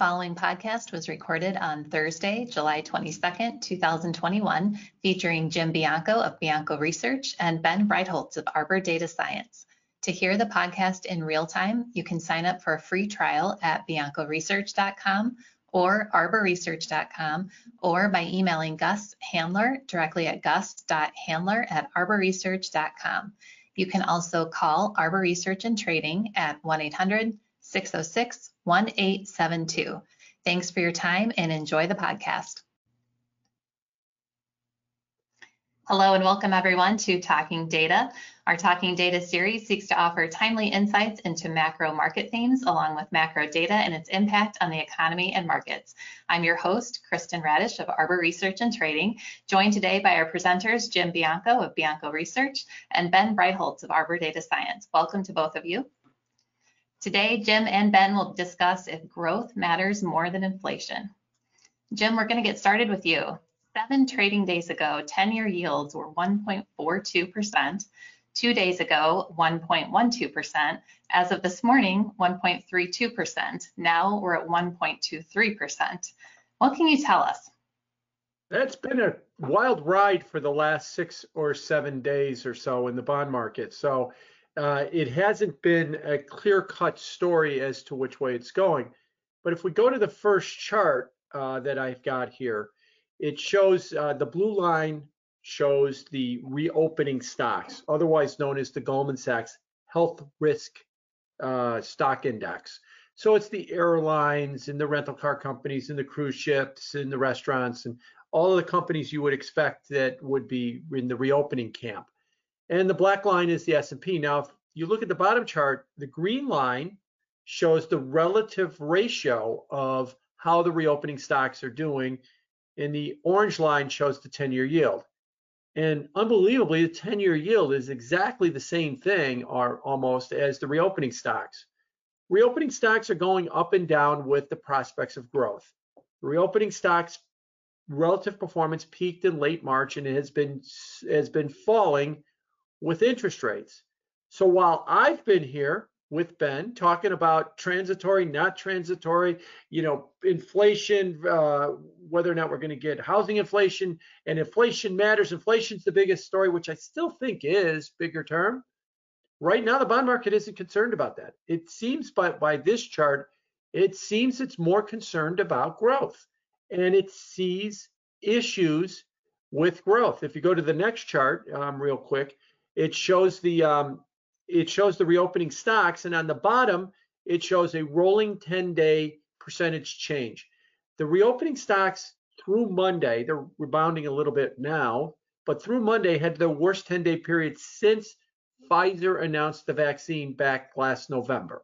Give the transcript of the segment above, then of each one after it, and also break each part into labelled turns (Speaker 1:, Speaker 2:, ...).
Speaker 1: following podcast was recorded on Thursday, July 22nd, 2021, featuring Jim Bianco of Bianco Research and Ben Breitholtz of Arbor Data Science. To hear the podcast in real time, you can sign up for a free trial at biancoresearch.com or arborresearch.com or by emailing Gus Handler directly at gus.handler at arborresearch.com. You can also call Arbor Research and Trading at 1 800 606 1872. Thanks for your time and enjoy the podcast. Hello and welcome everyone to Talking Data. Our Talking Data series seeks to offer timely insights into macro market themes along with macro data and its impact on the economy and markets. I'm your host, Kristen Radish of Arbor Research and Trading, joined today by our presenters, Jim Bianco of Bianco Research and Ben Breitholtz of Arbor Data Science. Welcome to both of you. Today, Jim and Ben will discuss if growth matters more than inflation. Jim, we're going to get started with you. Seven trading days ago, 10 year yields were 1.42%. Two days ago, 1.12%. As of this morning, 1.32%. Now we're at 1.23%. What can you tell us?
Speaker 2: That's been a wild ride for the last six or seven days or so in the bond market. So uh, it hasn't been a clear cut story as to which way it's going. But if we go to the first chart uh, that I've got here, it shows uh, the blue line shows the reopening stocks, otherwise known as the Goldman Sachs Health Risk uh, Stock Index. So it's the airlines and the rental car companies and the cruise ships and the restaurants and all of the companies you would expect that would be in the reopening camp and the black line is the S&P. Now, if you look at the bottom chart, the green line shows the relative ratio of how the reopening stocks are doing, and the orange line shows the 10-year yield. And unbelievably, the 10-year yield is exactly the same thing, or almost, as the reopening stocks. Reopening stocks are going up and down with the prospects of growth. Reopening stocks relative performance peaked in late March and it has been has been falling with interest rates. So while I've been here with Ben talking about transitory, not transitory, you know, inflation, uh, whether or not we're going to get housing inflation, and inflation matters. Inflation's the biggest story, which I still think is bigger term. Right now, the bond market isn't concerned about that. It seems by, by this chart, it seems it's more concerned about growth and it sees issues with growth. If you go to the next chart, um, real quick, it shows the um, it shows the reopening stocks, and on the bottom it shows a rolling 10-day percentage change. The reopening stocks through Monday, they're rebounding a little bit now, but through Monday had the worst 10-day period since Pfizer announced the vaccine back last November.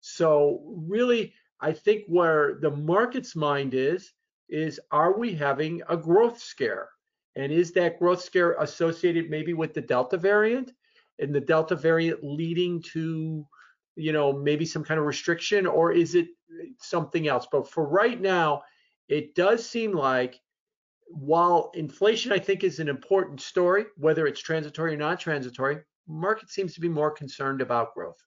Speaker 2: So really, I think where the market's mind is, is are we having a growth scare? And is that growth scare associated maybe with the Delta variant and the Delta variant leading to, you know, maybe some kind of restriction or is it something else? But for right now, it does seem like while inflation, I think, is an important story, whether it's transitory or not transitory, market seems to be more concerned about growth.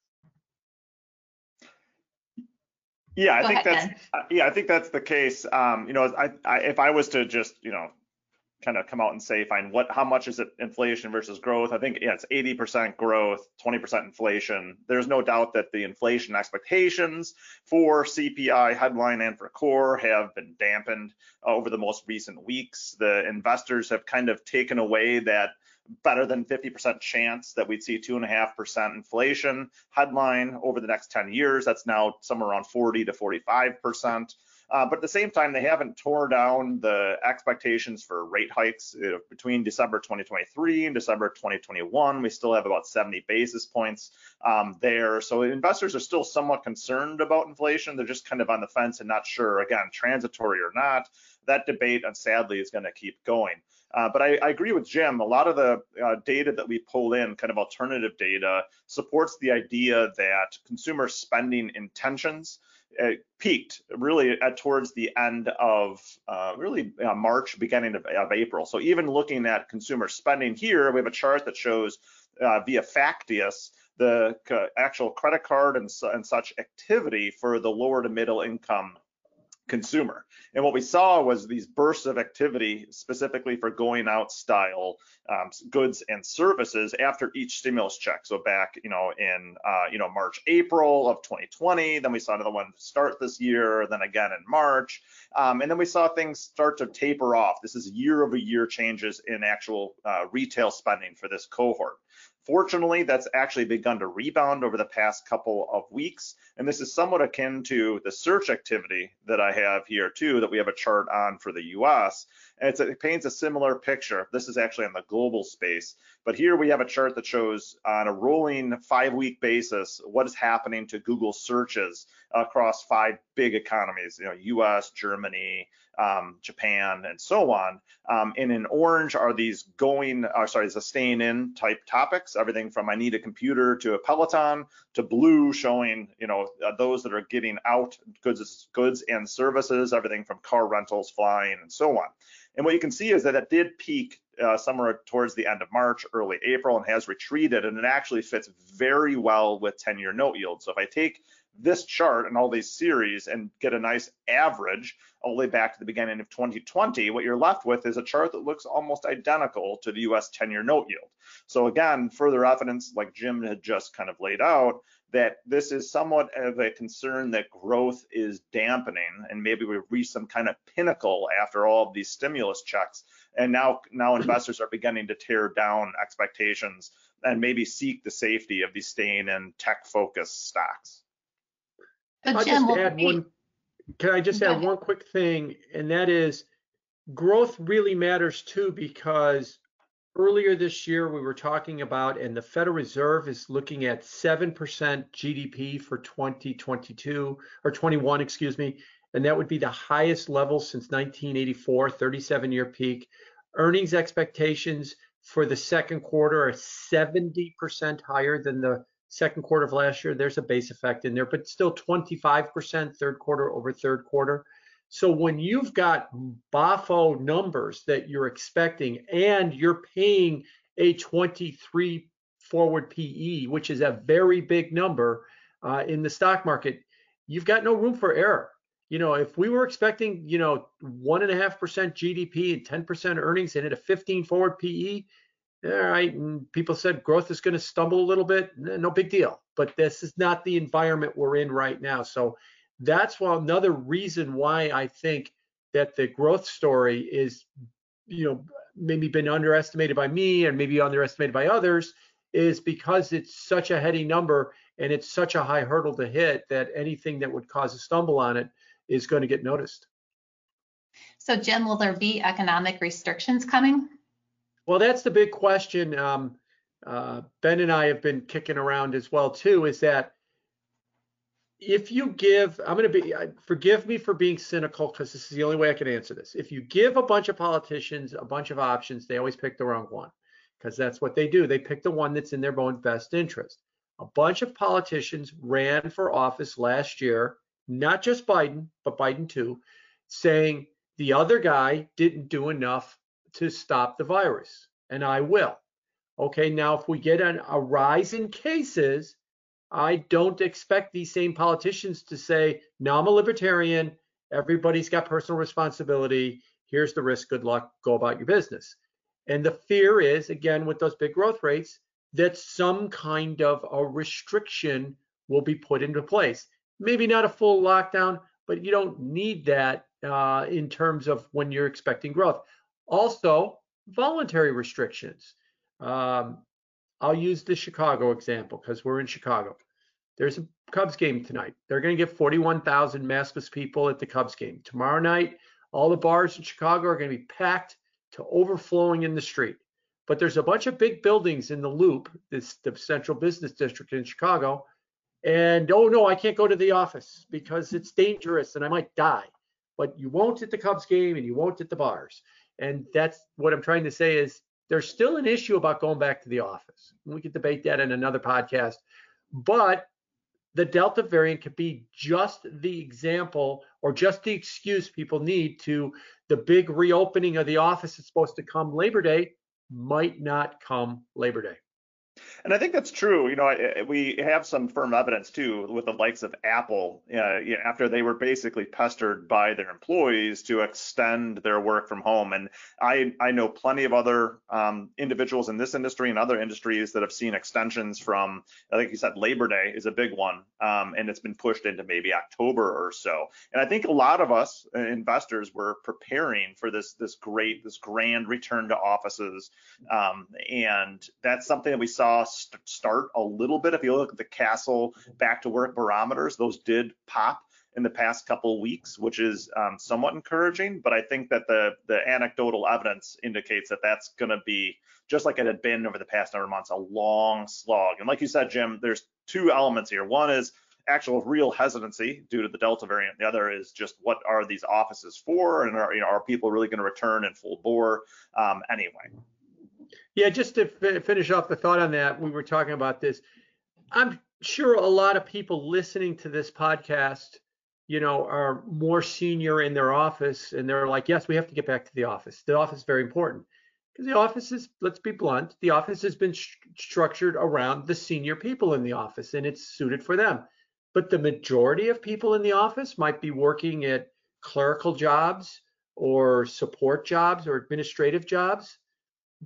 Speaker 3: Yeah, I Go think ahead, that's uh, yeah, I think that's the case. Um, you know, I, I, if I was to just you know kind of come out and say, fine, what, how much is it inflation versus growth? I think yeah, it's 80% growth, 20% inflation. There's no doubt that the inflation expectations for CPI headline and for core have been dampened uh, over the most recent weeks. The investors have kind of taken away that better than 50% chance that we'd see 2.5% inflation headline over the next 10 years. That's now somewhere around 40 to 45%. Uh, but at the same time, they haven't tore down the expectations for rate hikes between December 2023 and December 2021. We still have about 70 basis points um, there. So investors are still somewhat concerned about inflation. They're just kind of on the fence and not sure, again, transitory or not. That debate, sadly, is going to keep going. Uh, but I, I, agree with Jim. A lot of the uh, data that we pull in, kind of alternative data, supports the idea that consumer spending intentions uh, peaked really at towards the end of uh, really uh, March, beginning of, of, April. So even looking at consumer spending here, we have a chart that shows uh, via Facteus the actual credit card and, and such activity for the lower to middle income consumer. And what we saw was these bursts of activity, specifically for going out style um, goods and services after each stimulus check. So back, you know, in uh, you know March, April of 2020, then we saw another one start this year, then again in March, um, and then we saw things start to taper off. This is year-over-year changes in actual uh, retail spending for this cohort. Fortunately, that's actually begun to rebound over the past couple of weeks. And this is somewhat akin to the search activity that I have here too, that we have a chart on for the US. And it paints a similar picture. This is actually on the global space. But here we have a chart that shows on a rolling five week basis what is happening to Google searches across five big economies, you know, US, Germany, um, Japan, and so on. Um, and in orange are these going, uh, sorry, the staying in type topics, everything from I need a computer to a Peloton to blue showing, you know, uh, those that are getting out goods, goods and services, everything from car rentals, flying, and so on. And what you can see is that it did peak uh, somewhere towards the end of March, early April, and has retreated, and it actually fits very well with 10-year note yield. So if I take this chart and all these series and get a nice average all the way back to the beginning of 2020, what you're left with is a chart that looks almost identical to the US 10 year note yield. So, again, further evidence, like Jim had just kind of laid out, that this is somewhat of a concern that growth is dampening and maybe we've reached some kind of pinnacle after all of these stimulus checks and now now investors are beginning to tear down expectations and maybe seek the safety of these staying in tech focused stocks
Speaker 1: but I'll Jim, just add
Speaker 2: one. Can I just add one quick thing, and that is growth really matters too because earlier this year we were talking about, and the Federal Reserve is looking at 7% GDP for 2022 or 21, excuse me, and that would be the highest level since 1984, 37 year peak. Earnings expectations for the second quarter are 70% higher than the second quarter of last year, there's a base effect in there, but still 25% third quarter over third quarter. So when you've got BAFO numbers that you're expecting and you're paying a 23 forward PE, which is a very big number uh, in the stock market, you've got no room for error. You know, if we were expecting, you know, one and a half percent GDP and 10% earnings and at a 15 forward PE, all right, and people said growth is going to stumble a little bit. No big deal. But this is not the environment we're in right now. So that's why another reason why I think that the growth story is, you know, maybe been underestimated by me and maybe underestimated by others is because it's such a heady number and it's such a high hurdle to hit that anything that would cause a stumble on it is going to get noticed.
Speaker 1: So Jim, will there be economic restrictions coming?
Speaker 2: Well, that's the big question. Um, uh, ben and I have been kicking around as well too. Is that if you give, I'm going to be, forgive me for being cynical because this is the only way I can answer this. If you give a bunch of politicians a bunch of options, they always pick the wrong one because that's what they do. They pick the one that's in their own best interest. A bunch of politicians ran for office last year, not just Biden, but Biden too, saying the other guy didn't do enough to stop the virus, and I will. Okay, now if we get an, a rise in cases, I don't expect these same politicians to say, no, I'm a libertarian, everybody's got personal responsibility, here's the risk, good luck, go about your business. And the fear is, again, with those big growth rates, that some kind of a restriction will be put into place. Maybe not a full lockdown, but you don't need that uh, in terms of when you're expecting growth. Also, voluntary restrictions. Um, I'll use the Chicago example because we're in Chicago. There's a Cubs game tonight. They're going to get 41,000 maskless people at the Cubs game. Tomorrow night, all the bars in Chicago are going to be packed to overflowing in the street. But there's a bunch of big buildings in the loop, this the central business district in Chicago. And oh no, I can't go to the office because it's dangerous and I might die. But you won't at the Cubs game and you won't at the bars. And that's what I'm trying to say is there's still an issue about going back to the office. We could debate that in another podcast. But the Delta variant could be just the example or just the excuse people need to the big reopening of the office is supposed to come Labor Day might not come Labor Day.
Speaker 3: And I think that's true. You know, we have some firm evidence too with the likes of Apple, uh, after they were basically pestered by their employees to extend their work from home. And I, I know plenty of other um, individuals in this industry and other industries that have seen extensions from, I think you said Labor Day is a big one, um, and it's been pushed into maybe October or so. And I think a lot of us uh, investors were preparing for this this great, this grand return to offices, um, and that's something that we saw st- start a little bit. If you look at the Kastle back to work barometers, those did pop in the past couple weeks, which is um, somewhat encouraging. But I think that the the anecdotal evidence indicates that that's going to be just like it had been over the past number of months, a long slog. And like you said, Jim, there's two elements here. One is actual real hesitancy due to the Delta variant. The other is just what are these offices for, and are you know are people really going to return in full bore um, anyway?
Speaker 2: Yeah, just to f- finish off the thought on that, we were talking about this. I'm sure a lot of people listening to this podcast, you know, are more senior in their office and they're like, yes, we have to get back to the office. The office is very important because the office is, let's be blunt, the office has been st- structured around the senior people in the office and it's suited for them. But the majority of people in the office might be working at clerical jobs or support jobs or administrative jobs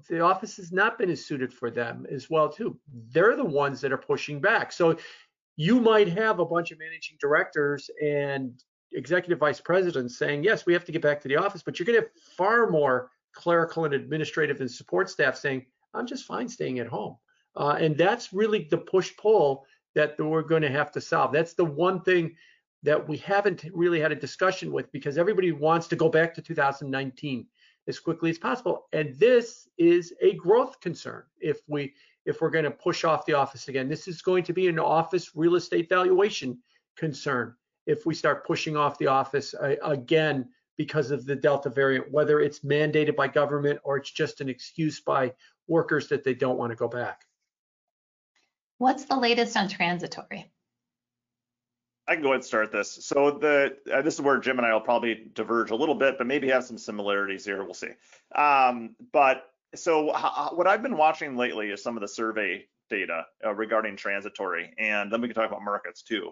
Speaker 2: the office has not been as suited for them as well too. They're the ones that are pushing back. So you might have a bunch of managing directors and executive vice presidents saying, yes, we have to get back to the office, but you're going to have far more clerical and administrative and support staff saying, I'm just fine staying at home. Uh, and that's really the push pull that we're going to have to solve. That's the one thing that we haven't really had a discussion with because everybody wants to go back to 2019 as quickly as possible. And this is a growth concern if we if we're going to push off the office again. This is going to be an office real estate valuation concern if we start pushing off the office uh, again because of the Delta variant, whether it's mandated by government or it's just an excuse by workers that they don't want to go back.
Speaker 1: What's the latest on transitory?
Speaker 3: I can go ahead and start this. So the uh, this is where Jim and I will probably diverge a little bit, but maybe have some similarities here. We'll see. Um, but so what I've been watching lately is some of the survey data uh, regarding transitory, and then we can talk about markets too.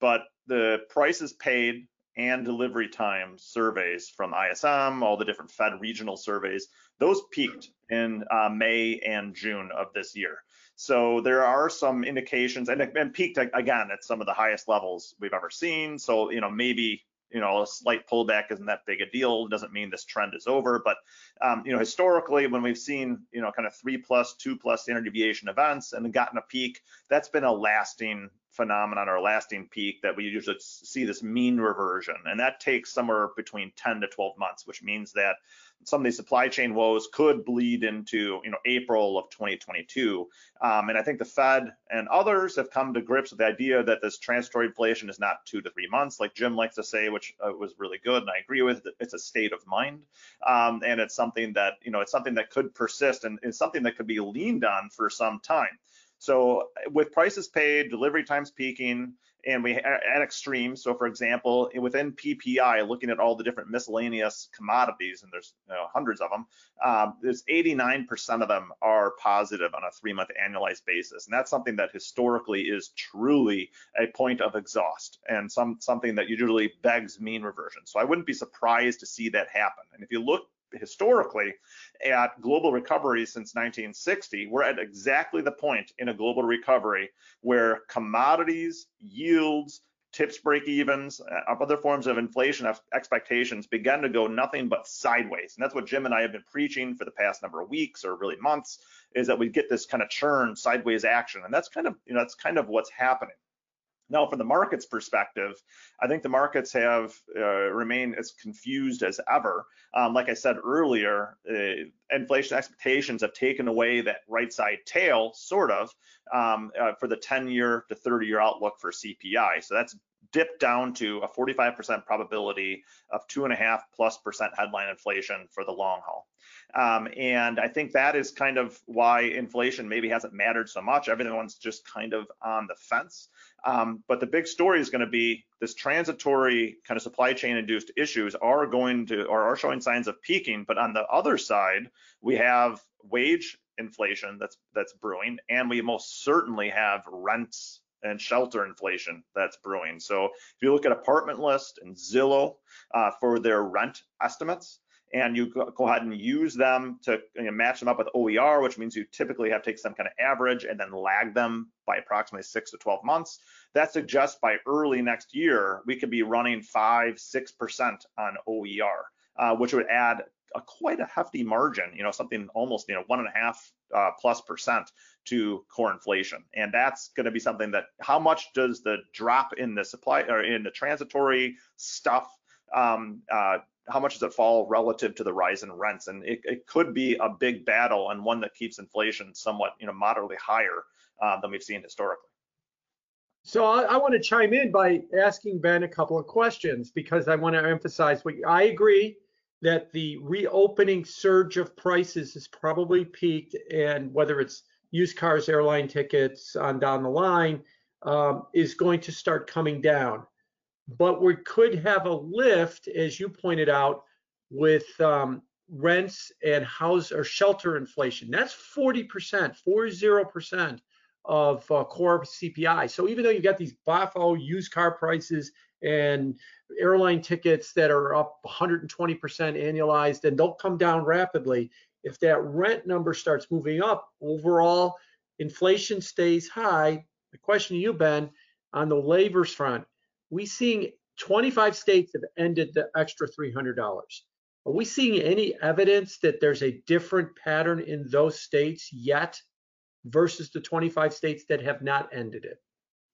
Speaker 3: But the prices paid and delivery time surveys from ISM, all the different Fed regional surveys, those peaked in uh, May and June of this year. So there are some indications, and, peaked again at some of the highest levels we've ever seen. So you know maybe you know a slight pullback isn't that big a deal. Doesn't mean this trend is over, but um, you know historically when we've seen you know kind of three plus, two plus standard deviation events and gotten a peak, that's been a lasting phenomenon or lasting peak that we usually see this mean reversion, and that takes somewhere between 10 to 12 months, which means that some of these supply chain woes could bleed into you know April of 2022. Um, and I think the Fed and others have come to grips with the idea that this transitory inflation is not two to three months, like Jim likes to say, which uh, was really good, and I agree with. It's a state of mind, um, and it's something that you know it's something that could persist and it's something that could be leaned on for some time. So with prices paid, delivery times peaking, and we at extremes. So for example, within PPI, looking at all the different miscellaneous commodities, and there's you know, hundreds of them, um, there's 89% of them are positive on a three-month annualized basis, and that's something that historically is truly a point of exhaust and some something that usually begs mean reversion. So I wouldn't be surprised to see that happen. And if you look historically at global recovery since 1960, we're at exactly the point in a global recovery where commodities, yields, TIPS break evens, uh, other forms of inflation expectations began to go nothing but sideways. And that's what Jim and I have been preaching for the past number of weeks or really months is that we get this kind of churn sideways action. And that's kind of, you know, that's kind of what's happening. Now, from the market's perspective, I think the markets have uh, remained as confused as ever. Um, like I said earlier, uh, inflation expectations have taken away that right side tail, sort of, um, uh, for the 10 year to 30 year outlook for CPI. So that's dipped down to a 45% probability of two and a half plus percent headline inflation for the long haul. Um, and I think that is kind of why inflation maybe hasn't mattered so much. Everyone's just kind of on the fence. Um, but the big story is going to be this transitory kind of supply chain induced issues are going to or are showing signs of peaking. But on the other side, we have wage inflation that's that's brewing, and we most certainly have rents and shelter inflation that's brewing. So if you look at apartment list and Zillow uh, for their rent estimates, and you go ahead and use them to you know, match them up with OER, which means you typically have to take some kind of average and then lag them by approximately six to 12 months. That suggests by early next year, we could be running five, 6% on OER, uh, which would add a quite a hefty margin, you know, something almost, you know, one and a half uh, plus percent to core inflation. And that's going to be something that how much does the drop in the supply or in the transitory stuff um, uh, how much does it fall relative to the rise in rents? And it, it could be a big battle and one that keeps inflation somewhat, you know, moderately higher uh, than we've seen historically.
Speaker 2: So I, I want to chime in by asking Ben a couple of questions because I want to emphasize what I agree that the reopening surge of prices has probably peaked, and whether it's used cars, airline tickets, on down the line, um, is going to start coming down but we could have a lift, as you pointed out, with um, rents and house or shelter inflation. That's 40%, 40% of uh, core CPI. So even though you've got these BAFO used car prices and airline tickets that are up 120% annualized and they'll come down rapidly, if that rent number starts moving up, overall inflation stays high. The question to you, Ben, on the labor's front, we seeing 25 states have ended the extra $300. Are we seeing any evidence that there's a different pattern in those states yet versus the 25 states that have not ended it?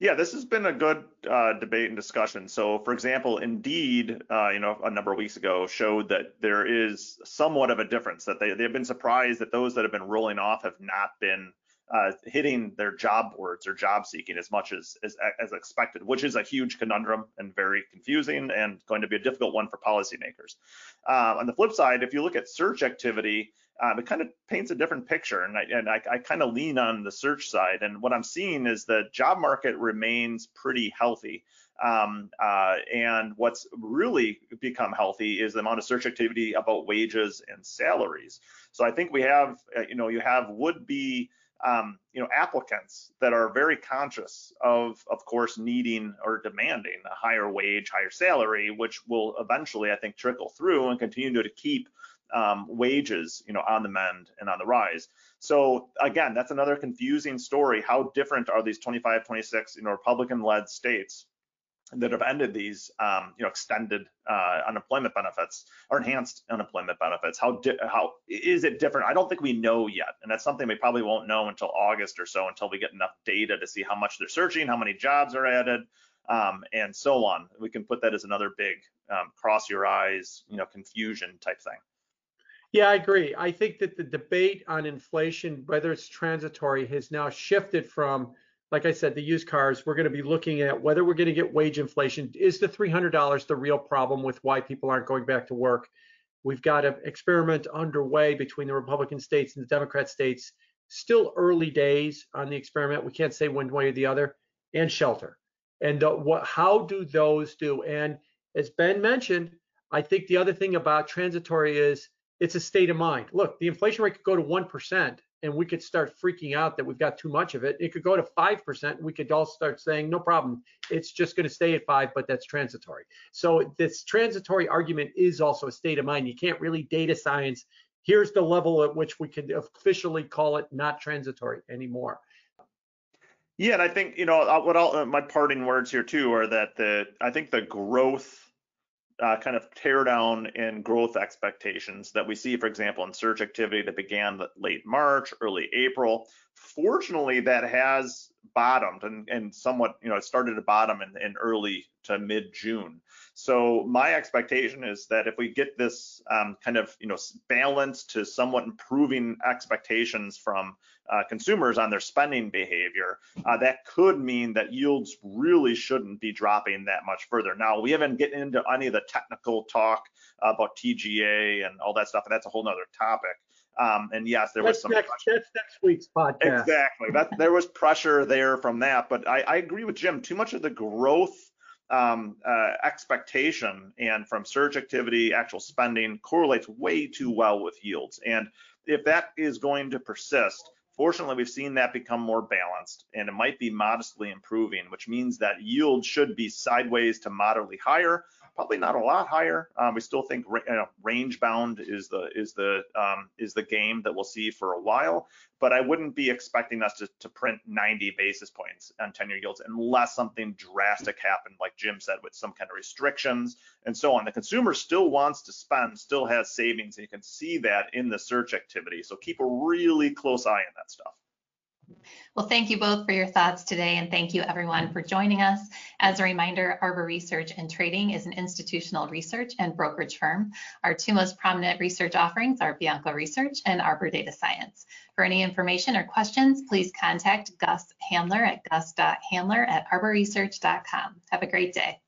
Speaker 3: Yeah, this has been a good uh, debate and discussion. So, for example, Indeed, uh, you know, a number of weeks ago showed that there is somewhat of a difference. That they they've been surprised that those that have been rolling off have not been uh, hitting their job boards or job seeking as much as, as, as expected, which is a huge conundrum and very confusing and going to be a difficult one for policymakers. Uh, on the flip side, if you look at search activity, um, it kind of paints a different picture, and I, and I, I kind of lean on the search side. And what I'm seeing is the job market remains pretty healthy. Um, uh, and what's really become healthy is the amount of search activity about wages and salaries. So I think we have, uh, you know, you have would-be um, you know, applicants that are very conscious of, of course, needing or demanding a higher wage, higher salary, which will eventually, I think, trickle through and continue to keep um, wages, you know, on the mend and on the rise. So again, that's another confusing story. How different are these 25, 26, you know, Republican-led states that have ended these, um, you know, extended uh, unemployment benefits or enhanced unemployment benefits. How di- how is it different? I don't think we know yet, and that's something we probably won't know until August or so, until we get enough data to see how much they're searching, how many jobs are added, um, and so on. We can put that as another big um, cross your eyes, you know, confusion type thing.
Speaker 2: Yeah, I agree. I think that the debate on inflation, whether it's transitory, has now shifted from like I said, the used cars, we're going to be looking at whether we're going to get wage inflation. Is the $300 the real problem with why people aren't going back to work? We've got an experiment underway between the Republican states and the Democrat states. Still early days on the experiment. We can't say one way or the other. And shelter. And the, what? How do those do? And as Ben mentioned, I think the other thing about transitory is it's a state of mind. Look, the inflation rate could go to one percent and we could start freaking out that we've got too much of it. It could go to 5%. We could all start saying, no problem. It's just going to stay at five, but that's transitory. So this transitory argument is also a state of mind. You can't really data science. Here's the level at which we can officially call it not transitory anymore.
Speaker 3: Yeah, and I think you know uh, what I'll, uh, my parting words here too are that the I think the growth uh, kind of tear down in growth expectations that we see, for example, in search activity that began late March, early April. Fortunately, that has bottomed and, and somewhat, you know, it started to bottom in, in early to mid June. So my expectation is that if we get this um, kind of you know balance to somewhat improving expectations from uh, consumers on their spending behavior, uh, that could mean that yields really shouldn't be dropping that much further. Now we haven't gotten into any of the technical talk about TGA and all that stuff, and that's a whole nother topic. Um, and yes, there
Speaker 2: that's
Speaker 3: was some.
Speaker 2: Next, that's next week's podcast.
Speaker 3: Exactly. That there was pressure there from that, but I, I agree with Jim. Too much of the growth um, uh, expectation and from surge activity, actual spending correlates way too well with yields. And if that is going to persist, fortunately, we've seen that become more balanced and it might be modestly improving, which means that yield should be sideways to moderately higher probably not a lot higher. Um, we still think you know, range bound is the is the um, is the game that we'll see for a while, but I wouldn't be expecting us to, to print 90 basis points on 10-year yields unless something drastic happened, like Jim said, with some kind of restrictions and so on. The consumer still wants to spend, still has savings, and you can see that in the search activity. So keep a really close eye on that stuff.
Speaker 1: Well, thank you both for your thoughts today, and thank you everyone for joining us. As a reminder, Arbor Research and Trading is an institutional research and brokerage firm. Our two most prominent research offerings are Bianco Research and Arbor Data Science. For any information or questions, please contact Gus Handler at gus.handler at arborresearch.com. Have a great day.